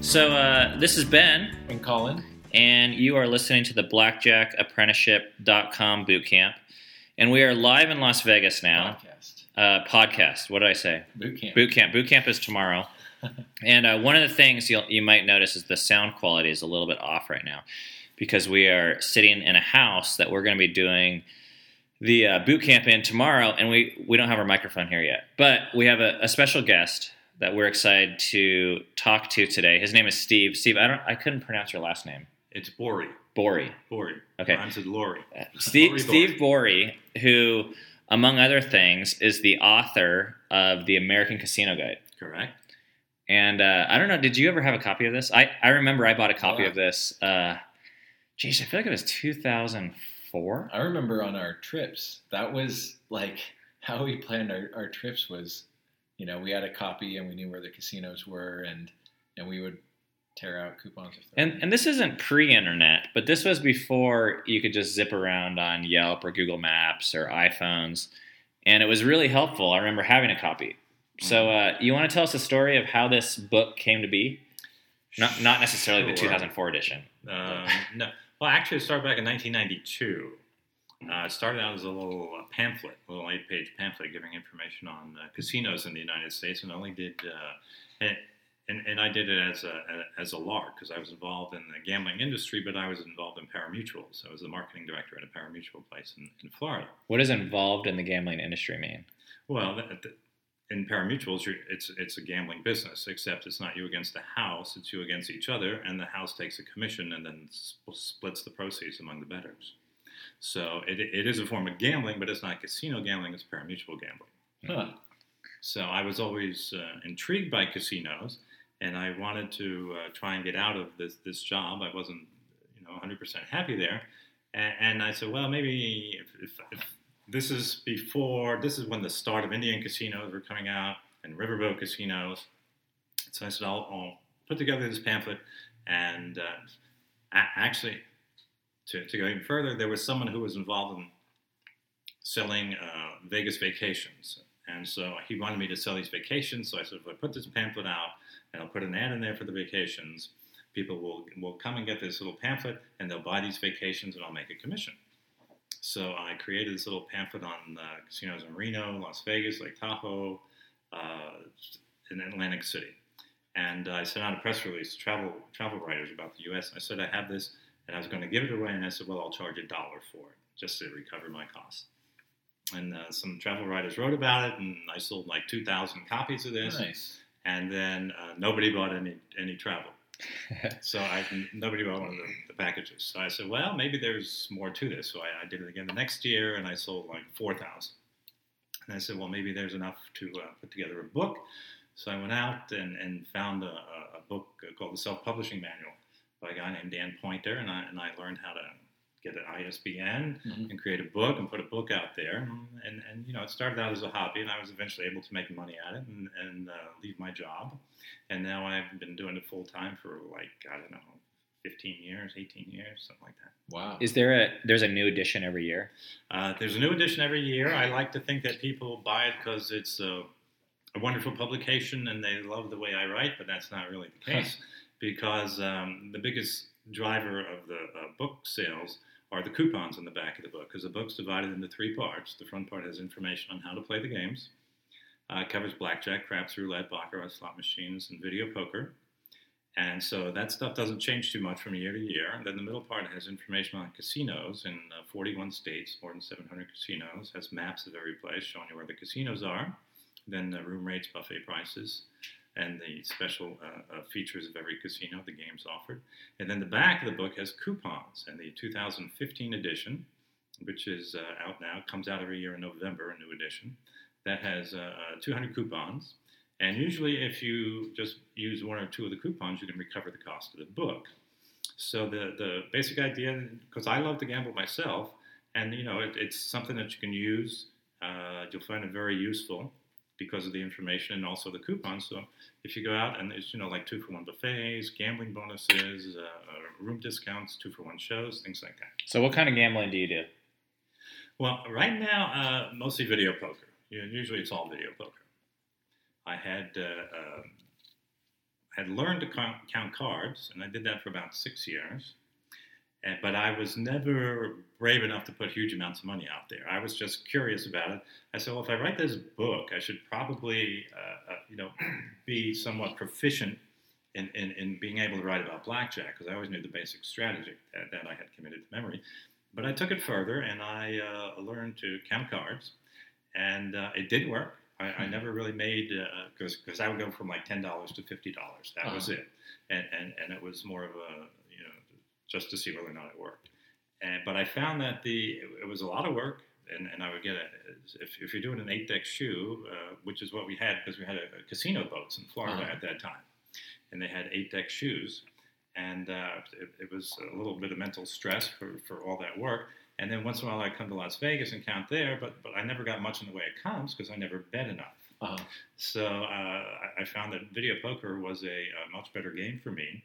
So uh, this is Ben, And Colin, and you are listening to the BlackjackApprenticeship.com bootcamp, and we are live in Las Vegas now. podcast, Uh, podcast. What did I say? Bootcamp. Bootcamp. Boot camp. Boot camp is tomorrow. and uh, one of the things you'll, you might notice is the sound quality is a little bit off right now because we are sitting in a house that we're going to be doing the uh, boot camp in tomorrow, and we, we don't have our microphone here yet. But we have a, a special guest that we're excited to talk to today. His name is Steve. Steve, I don't I couldn't pronounce your last name. It's Bourie. Bourie. Bourie. Okay. Rhymes with Lori. Uh, Steve, Bourie Steve Bourie, who, among other things, is the author of the American Casino Guide. Correct. And uh, I don't know, did you ever have a copy of this? I, I remember I bought a copy Oh. of this. Uh, geez, I feel like it was 2004. I remember on our trips, that was like how we planned our, our trips was, you know, we had a copy and we knew where the casinos were and and we would tear out coupons. And, and this isn't pre internet, but this was before you could just zip around on Yelp or Google Maps or iPhones. And it was really helpful. I remember having a copy. So, uh, you want to tell us the story of how this book came to be? Not, not necessarily the 2004 edition. Um, no. Well, actually, it started back in 1992. Uh, it started out as a little uh, pamphlet, a little eight-page pamphlet giving information on uh, casinos in the United States, and only did, uh, and, and and I did it as a as a lark because I was involved in the gambling industry, but I was involved in pari-mutuels. I was the marketing director at a pari-mutuel place in, in Florida. What does involved in the gambling industry mean? Well, th- th- in pari-mutuels, you're, it's it's a gambling business, except it's not you against the house; it's you against each other, and the house takes a commission and then sp- splits the proceeds among the bettors. So it, it is a form of gambling, but it's not casino gambling; it's pari-mutuel gambling. Huh. So I was always uh, intrigued by casinos, and I wanted to uh, try and get out of this this job. I wasn't, you know, 100% happy there, and, and I said, well, maybe if, if, if this is before, this is when the start of Indian casinos were coming out and riverboat casinos. So I said, I'll, I'll put together this pamphlet, and uh, actually, to, to go even further, there was someone who was involved in selling uh, Vegas vacations. And so he wanted me to sell these vacations. So I said, if I put this pamphlet out and I'll put an ad in there for the vacations, people will, will come and get this little pamphlet and they'll buy these vacations and I'll make a commission. So I created this little pamphlet on uh, casinos in Reno, Las Vegas, Lake Tahoe, uh, in Atlantic City. And I sent out a press release to travel, travel writers about the U.S. I said, I have this and I was going to give it away. And I said, well, I'll charge a dollar for it just to recover my costs and uh, some travel writers wrote about it, and I sold like 2,000 copies of this, Nice. and then uh, nobody bought any any travel. so I nobody bought one of the, the packages. So I said, well, maybe there's more to this. So I, I did it again the next year, and I sold like 4,000. And I said, well, maybe there's enough to uh, put together a book. So I went out and, and found a, a a book called the Self Publishing Manual by a guy named Dan Poynter, and I, and I learned how to get an ISBN Mhm. and create a book and put a book out there. And, and you know, it started out as a hobby, and I was eventually able to make money at it and, and uh, leave my job. And now I've been doing it full time for like, I don't know, 15 years, 18 years, something like that. Wow. Is there a there's a new edition every year? Uh, there's a new edition every year. I like to think that people buy it because it's a, a wonderful publication and they love the way I write, but that's not really the case because um, the biggest driver of the uh, book sales are the coupons in the back of the book because the book's divided into three parts. The front part has information on how to play the games. Uh, covers blackjack, craps, roulette, baccarat, slot machines, and video poker. And so that stuff doesn't change too much from year to year. And then the middle part has information on casinos in uh, 41 states, more than 700 casinos, has maps of every place showing you where the casinos are, then the room rates, buffet prices, and the special uh, uh, features of every casino, the games offered. And then the back of the book has coupons, and the 2015 edition, which is uh, out now, comes out every year in November, a new edition, that has uh, uh, 200 coupons. And usually, if you just use one or two of the coupons, you can recover the cost of the book. So the the basic idea, because I love to gamble myself, and you know it, it's something that you can use. Uh, you'll find it very useful because of the information and also the coupons. So if you go out and it's you know like two for one buffets, gambling bonuses, uh, uh, room discounts, two for one shows, things like that. So what kind of gambling do you do? Well, right now, uh, mostly video poker. You know, usually it's all video poker. I had uh, uh, had learned to count, count cards, and I did that for about six years. And, but I was never brave enough to put huge amounts of money out there. I was just curious about it. I said, well, if I write this book, I should probably, uh, uh, you know, be somewhat proficient in, in, in, being able to write about blackjack because I always knew the basic strategy that, that, I had committed to memory. But I took it further and I uh, learned to count cards, and uh, it did work. I, I, never really made because uh, because I would go from like ten dollars to fifty dollars. That uh-huh. was it, and, and and it was more of a just to see whether or not it worked. And, but I found that the it, was a lot of work, and, and I would get a, if, if you're doing an eight deck shoe, uh, which is what we had because we had a, a, casino boats in Florida uh-huh. at that time, and they had eight deck shoes, and uh, it, it, was a little bit of mental stress for, for all that work. And then once in a while I'd come to Las Vegas and count there, but but I never got much in the way of comps because I never bet enough. Uh-huh. So uh, I found that video poker was a, a much better game for me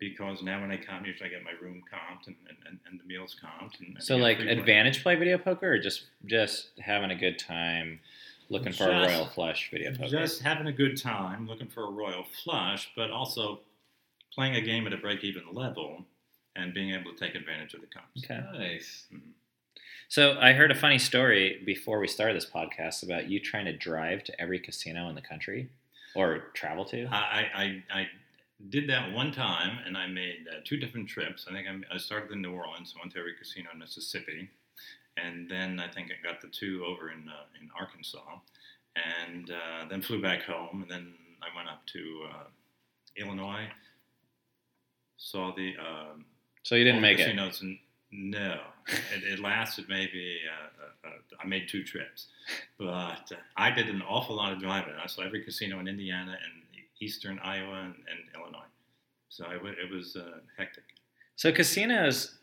because now when I come, usually I get my room comped and, and, and the meals comped. And, so, like advantage play video poker, or just just having a good time, looking just, for a royal flush video poker. Just having a good time, looking for a royal flush, but also playing a game at a break even level and being able to take advantage of the comps. Okay, nice. Mm-hmm. So I heard a funny story before we started this podcast about you trying to drive to every casino in the country or travel to. I, I, I did that one time, and I made uh, two different trips. I think I, I, started in New Orleans, went to every casino in Mississippi, and then I think I got the two over in uh, in Arkansas, and uh, then flew back home, and then I went up to uh, Illinois, saw the. Um, so you didn't make casinos it. No, it, it, lasted maybe. Uh, uh, I made two trips, but I did an awful lot of driving. I saw every casino in Indiana and eastern Iowa and, and Illinois. So it, it was uh, hectic. So casinos,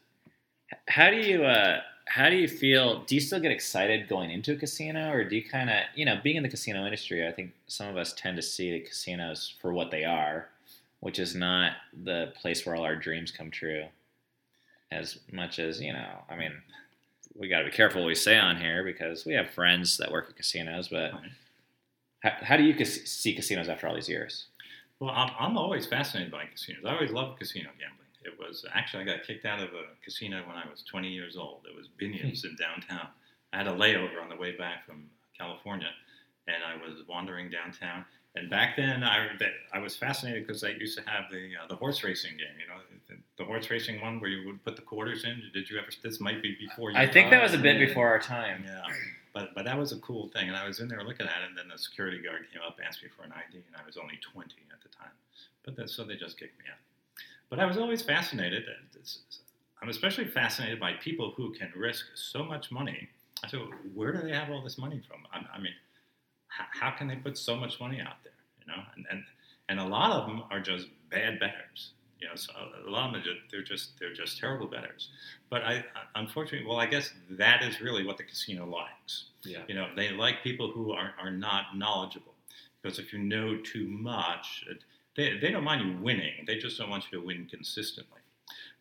how do you uh, how do you feel? Do you still get excited going into a casino, or do you kind of you know being in the casino industry? I think some of us tend to see the casinos for what they are, which is not the place where all our dreams come true. As much as you know, I mean, we got to be careful what we say on here because we have friends that work at casinos, but. Right how, how do you see casinos after all these years? Well, I'm, I'm always fascinated by casinos. I always loved casino gambling. It was actually I got kicked out of a casino when I was 20 years old. It was Binion's in downtown. I had a layover on the way back from California, and I was wandering downtown. And back then, I, I was fascinated because they used to have the uh, the horse racing game. You know, the, the, horse racing one where you would put the quarters in. Did you ever? This might be before you. I think that was a bit before our time. Yeah. But but that was a cool thing, and I was in there looking at it, and then the security guard came up, asked me for an ID, and I was only 20 at the time. But so they just kicked me out. But I was always fascinated. I'm especially fascinated by people who can risk so much money. I said, where do they have all this money from? I, I mean, how, how can they put so much money out there? You know, and and and a lot of them are just bad bettors. You know, so a lot of them they're just they're just terrible bettors. But I, unfortunately, well, I guess that is really what the casino likes. Yeah. You know, they like people who are, are not knowledgeable because if you know too much, they they don't mind you winning. They just don't want you to win consistently.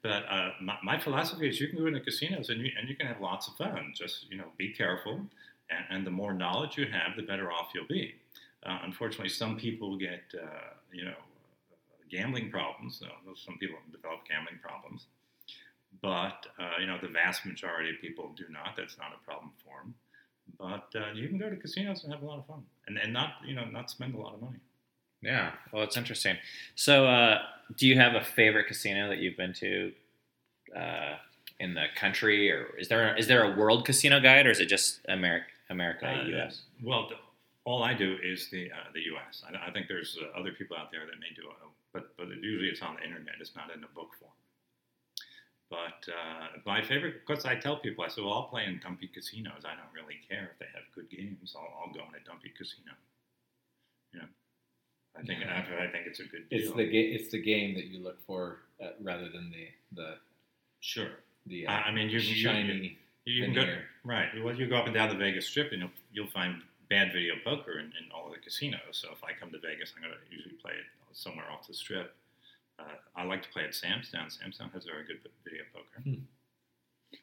But uh, my, my, philosophy is you can go into casinos and you, and you can have lots of fun. Just you know, be careful, and, and the more knowledge you have, the better off you'll be. Uh, unfortunately, some people get uh, you know gambling problems. some people develop gambling problems, but uh, you know the vast majority of people do not. That's not a problem for them. But uh, you can go to casinos and have a lot of fun, and, and not you know not spend a lot of money. Yeah, well, it's interesting. So, uh, do you have a favorite casino that you've been to uh, in the country, or is there is there a world casino guide, or is it just America, America, U.S.? Uh, well, all I do is the uh, the U.S. I, I think there's uh, other people out there that may do a but but usually it's on the internet. It's not in a book form. But uh, my favorite, because I tell people, I say, well, I'll play in dumpy casinos. I don't really care if they have good games. I'll, I'll go in a dumpy casino. You know, I think yeah. I, I think it's a good. Deal. It's the game. It's the game that you look for uh, rather than the the. Sure. The uh, I mean, you shiny. You, you, you can go right. Well, you go up and down the Vegas Strip, and you'll you'll find bad video poker in, in all of the casinos. So if I come to Vegas, I'm going to usually play it somewhere off the strip. Uh, I like to play at Sam's Town. Sam's Town has very good video poker. Hmm.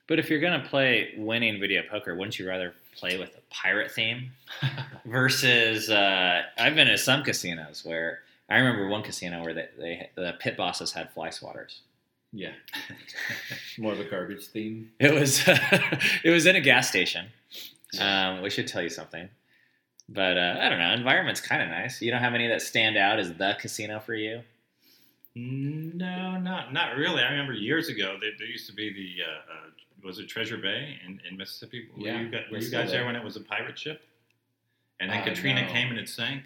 But if you're gonna play winning video poker, wouldn't you rather play with a pirate theme versus? Uh, I've been to some casinos where I remember one casino where they, they the pit bosses had fly swatters. yeah. More of a garbage theme. It was it was in a gas station. Um, we should tell you something, but uh, I don't know. Environment's kind of nice. You don't have any that stand out as the casino for you. No, not not really. I remember years ago there, there used to be the uh, uh, was it Treasure Bay in, in Mississippi? Were Yeah, you, gu- we're you guys there when it was a pirate ship? And then Uh, Katrina no. came and it sank.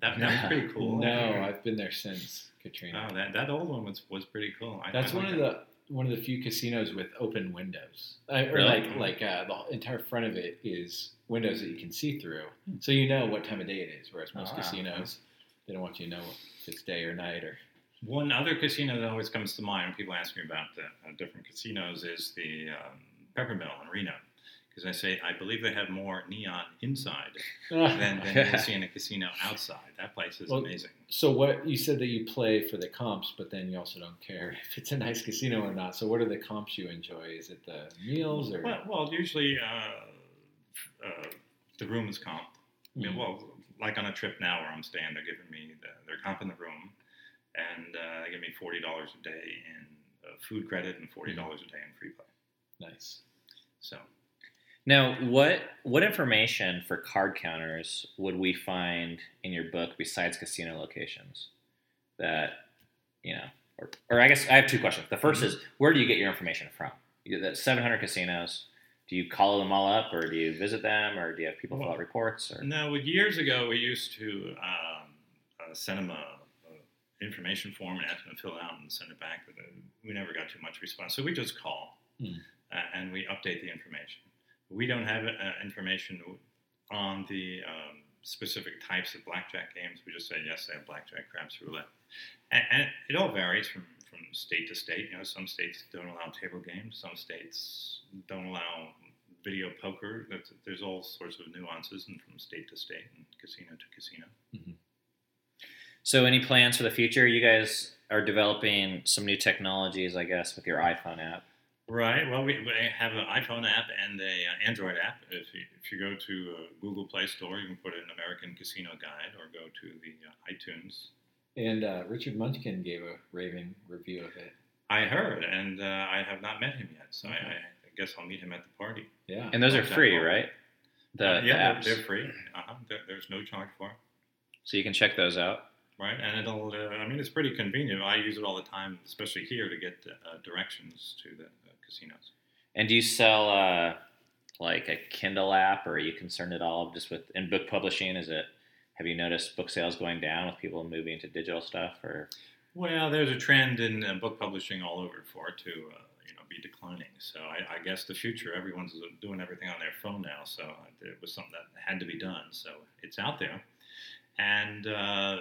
That, that was pretty cool. No, I've been there since Katrina. Oh, that, that old one was, was pretty cool. I, That's I one of that. the one of the few casinos with open windows, uh, or Really? like like uh, the entire front of it is windows that you can see through, so you know what time of day it is. Whereas most wow. casinos, they don't want you to know if it's day or night or. One other casino that always comes to mind when people ask me about the uh, different casinos is the um, Peppermill in Reno. Because I say, I believe they have more neon inside than, than you'll see in a casino outside. That place is Well, amazing. So what you said that you play for the comps, but then you also don't care if it's a nice casino or not. So what are the comps you enjoy? Is it the meals or? Well, well usually uh, uh, the room is comped. I mean, Mm. well, like on a trip now where I'm staying, they're giving me the, they're comping the room, and uh, they give me forty dollars a day in uh, food credit and forty dollars a day in free play. nice. So Now, what what information for card counters would we find in your book besides casino locations? That you know, or, or I guess I have two questions. The 1st is where do you get your information from? You that 700 casinos. Do you call them all up, or do you visit them, or do you have people fill out reports? Or no, years ago we used to um, uh, send them a, information form and ask them to fill it out and send it back, but uh, we never got too much response. So we just call Hmm. uh, and we update the information. We don't have uh, information on the um, specific types of blackjack games. We just say yes, they have blackjack, craps, roulette, and, and it all varies from, from state to state. You know, some states don't allow table games, some states don't allow video poker. That's, there's all sorts of nuances, and from state to state and casino to casino. so, any plans for the future? You guys are developing some new technologies, I guess, with your iPhone app. Right. Well, we, we have an iPhone app and a uh, Android app. If you, if you go to uh, Google Play Store, you can put in American Casino Guide or go to the uh, iTunes. And uh, Richard Munchkin gave a raving review of it. I heard, and uh, I have not met him yet, so I, I guess I'll meet him at the party. Yeah. And those are free, one. right? The, Uh, the yeah, apps. they're, they're free. Uh-huh. There, there's no charge for it. So you can check those out. Right, and it'll. Uh, I mean, it's pretty convenient. I use it all the time, especially here, to get uh, directions to the casinos. And do you sell uh, like a Kindle app, or are you concerned at all just with in book publishing? Is it have you noticed book sales going down with people moving to digital stuff? Or Well, there's a trend in uh, book publishing all over for it to uh, you know be declining. So I, I guess the future, everyone's doing everything on their phone now. So it was something that had to be done. So it's out there, and uh,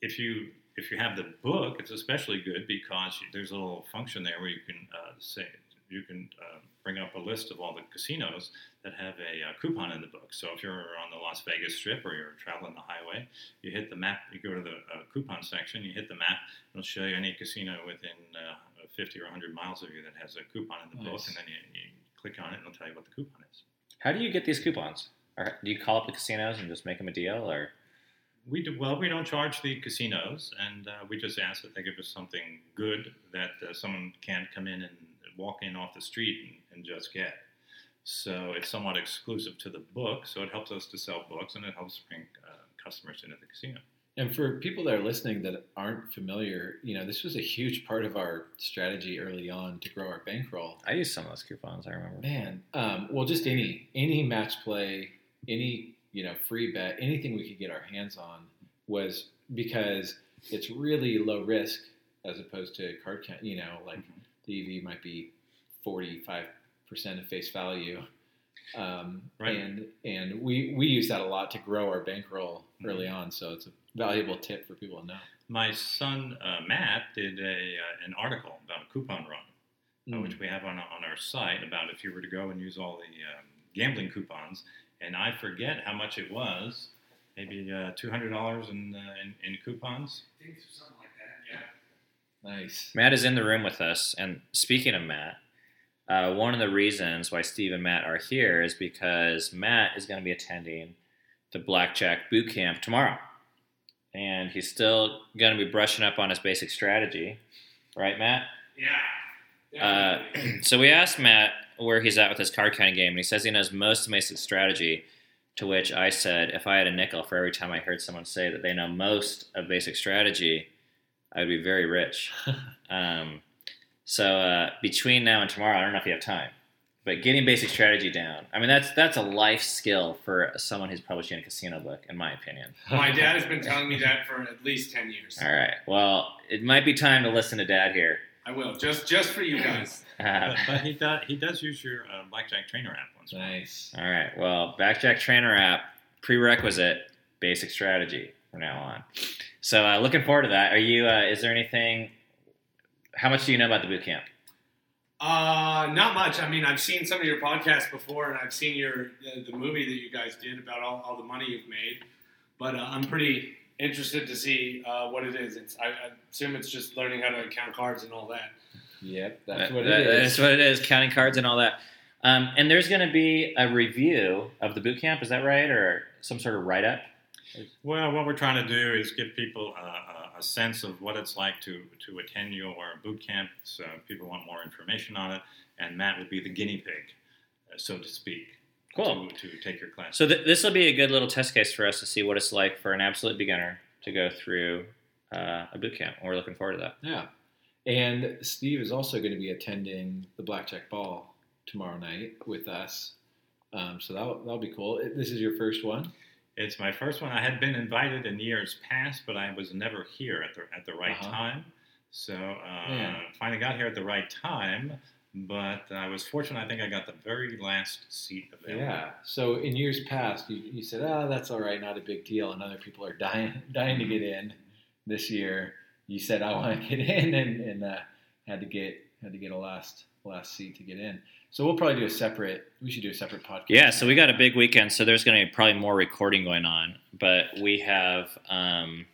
if you if you have the book, it's especially good because there's a little function there where you can uh, say you can uh, bring up a list of all the casinos that have a uh, coupon in the book. So if you're on the Las Vegas Strip or you're traveling the highway, you hit the map, you go to the uh, coupon section, you hit the map, it'll show you any casino within uh, 50 or 100 miles of you that has a coupon in the book, and then you, you click on it and it'll tell you what the coupon is. how do you get these coupons? Or do you call up the casinos and just make them a deal? Or We do, well, we don't charge the casinos, and uh, we just ask that they give us something good that uh, someone can't come in and walk in off the street and, and just get. So it's somewhat exclusive to the book, so it helps us to sell books and it helps bring uh, customers into the casino. And for people that are listening that aren't familiar, you know, this was a huge part of our strategy early on to grow our bankroll. I used some of those coupons. I remember. Man, um, well, just any any match play, any you know free bet, anything we could get our hands on was because it's really low risk as opposed to card count. You know, like the EV might be forty five percent of face value, um, Right. and and we we use that a lot to grow our bankroll early on. So it's a valuable tip for people to know. My son uh, Matt did a uh, an article about a coupon run, uh, Mm. which we have on on our site about if you were to go and use all the um, gambling coupons, and I forget how much it was, maybe uh, two hundred dollars in, uh, in in coupons. I think something like that. Yeah. Nice. Matt is in the room with us, and speaking of Matt, uh, one of the reasons why Steve and Matt are here is because Matt is going to be attending the Blackjack Boot Camp tomorrow. And he's still going to be brushing up on his basic strategy. Right, Matt? Yeah. Uh, so we asked Matt where he's at with his card counting game, and he says he knows most of basic strategy. To which I said, if I had a nickel for every time I heard someone say that they know most of basic strategy, I would be very rich. um, so uh, between now and tomorrow, I don't know if you have time, but getting basic strategy down. I mean, that's that's a life skill for someone who's publishing a casino book, in my opinion. My dad has been telling me that for at least ten years. All right. Well, it might be time to listen to Dad here. I will just just for you guys. Uh, But, but he does he does use your uh, blackjack trainer app once. in a while. Nice. All right. Well, blackjack Trainer app prerequisite basic strategy from now on. So uh, looking forward to that. Are you? Uh, is there anything? How much do you know about the boot camp? Uh, not much. I mean, I've seen some of your podcasts before, and I've seen your uh, the movie that you guys did about all, all the money you've made. But uh, I'm pretty interested to see uh, what it is. It's I, I assume it's just learning how to count cards and all that. Yep, that's what that- it is. That's what it is. Counting cards and all that. Um, and there's going to be a review of the boot camp. Is that right, or some sort of write up? Well, what we're trying to do is give people a, a, a sense of what it's like to, to attend your boot camp. So people want more information on it, and Matt will be the guinea pig, uh, so to speak, Cool. to, to take your class. So th- this will be a good little test case for us to see what it's like for an absolute beginner to go through uh, a boot camp. And we're looking forward to that. Yeah. And Steve is also going to be attending the Blackjack Ball tomorrow night with us. Um, so that'll, that'll be cool. This is your first one? It's my first one. I had been invited in years past, but I was never here at the at the right Uh-huh. time. So uh, Yeah. finally got here at the right time. But I was fortunate. I think I got the very last seat available. Yeah. So in years past, you, you said, "Ah, that's all right, not a big deal," and other people are dying dying to get in. This year, you said, "I want to get in," and, and uh, had to get had to get a last last seat to get in. So we'll probably do a separate. We should do a separate podcast. Yeah, so we got a big weekend, so there's going to be probably more recording going on. But we have um,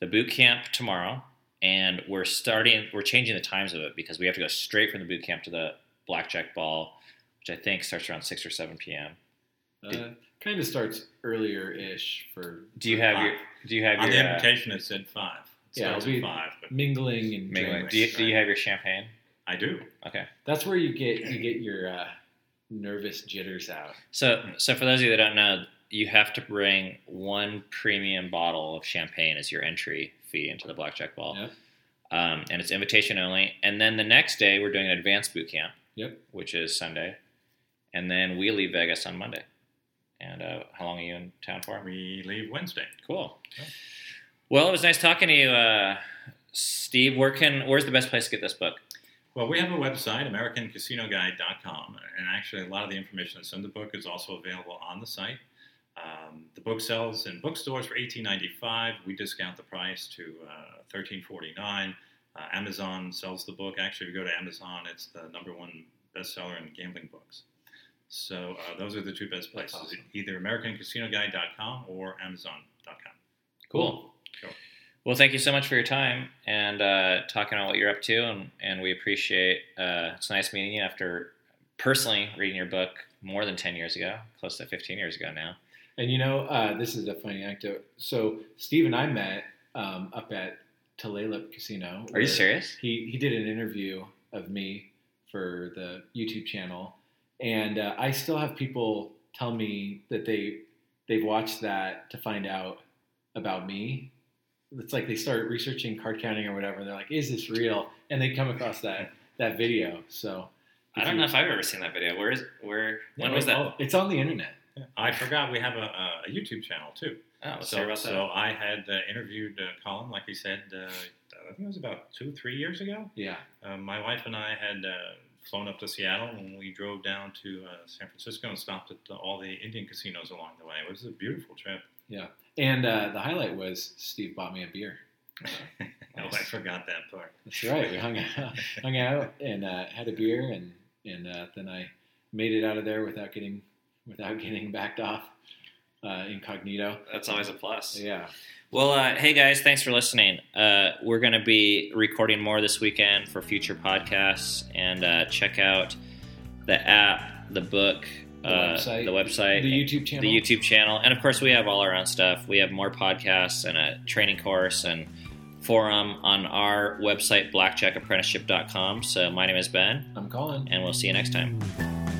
the boot camp tomorrow, and we're starting. We're changing the times of it because we have to go straight from the boot camp to the blackjack ball, which I think starts around six or seven p.m. Uh, kind of starts earlier ish for Do you have your? Do you have On your? the uh, invitation, it said five. It Yeah, starts we- at five, but mingling and mingling? Do you, do you have your champagne? I do. Okay. That's where you get you get your uh, nervous jitters out. So, so for those of you that don't know, you have to bring one premium bottle of champagne as your entry fee into the blackjack ball, Yep. um, and it's invitation only. And then the next day, we're doing an advanced boot camp, Yep. which is Sunday, and then we leave Vegas on Monday. And uh, how long are you in town for? We leave Wednesday. Cool. Yeah. Well, it was nice talking to you, uh, Steve. Where can? Where's the best place to get this book? Well, we have a website, AmericanCasinoGuide.com, and actually a lot of the information that's in the book is also available on the site. Um, the book sells in bookstores for $18.95. We discount the price to uh, $13.49. Uh, Amazon sells the book. Actually, if you go to Amazon, it's the number one bestseller in gambling books. So uh, those are the two best places, awesome. either AmericanCasinoGuide.com or Amazon.com. Cool. Sure. Well, thank you so much for your time and uh, talking about what you're up to, and, and we appreciate. Uh, it's nice meeting you after personally reading your book more than ten years ago, close to fifteen years ago now. And you know, uh, this is a funny anecdote. So Steve and I met um, up at Tulalip Casino. Are you serious? He he did an interview of me for the YouTube channel, and uh, I still have people tell me that they they've watched that to find out about me. It's like they start researching card counting or whatever. And they're like, "Is this real?" And they come across that that video. So I don't know if I've ever seen that video. Where is where? When was that? Oh, it's on the internet. I forgot we have a, a, YouTube channel too. Oh, let's so, hear about that. so I had uh, interviewed uh, Colin, like he said, uh, I think it was about two, three years ago. Yeah. Uh, my wife and I had uh, flown up to Seattle, and we drove down to uh, San Francisco and stopped at all the Indian casinos along the way. It was a beautiful trip. Yeah. And uh, the highlight was Steve bought me a beer. oh, I forgot that part. That's right. We hung out, hung out, and uh, had a beer, and and uh, then I made it out of there without getting without getting backed off uh, incognito. That's always a plus. Yeah. Well, uh, hey guys, thanks for listening. Uh, we're going to be recording more this weekend for future podcasts, and uh, check out the app, the book, The uh, website, the website, the YouTube channel. the YouTube channel, and of course we have all our own stuff. We have more podcasts and a training course and forum on our website blackjackapprenticeship.com. So my name is Ben, I'm Colin. and we'll see you next time.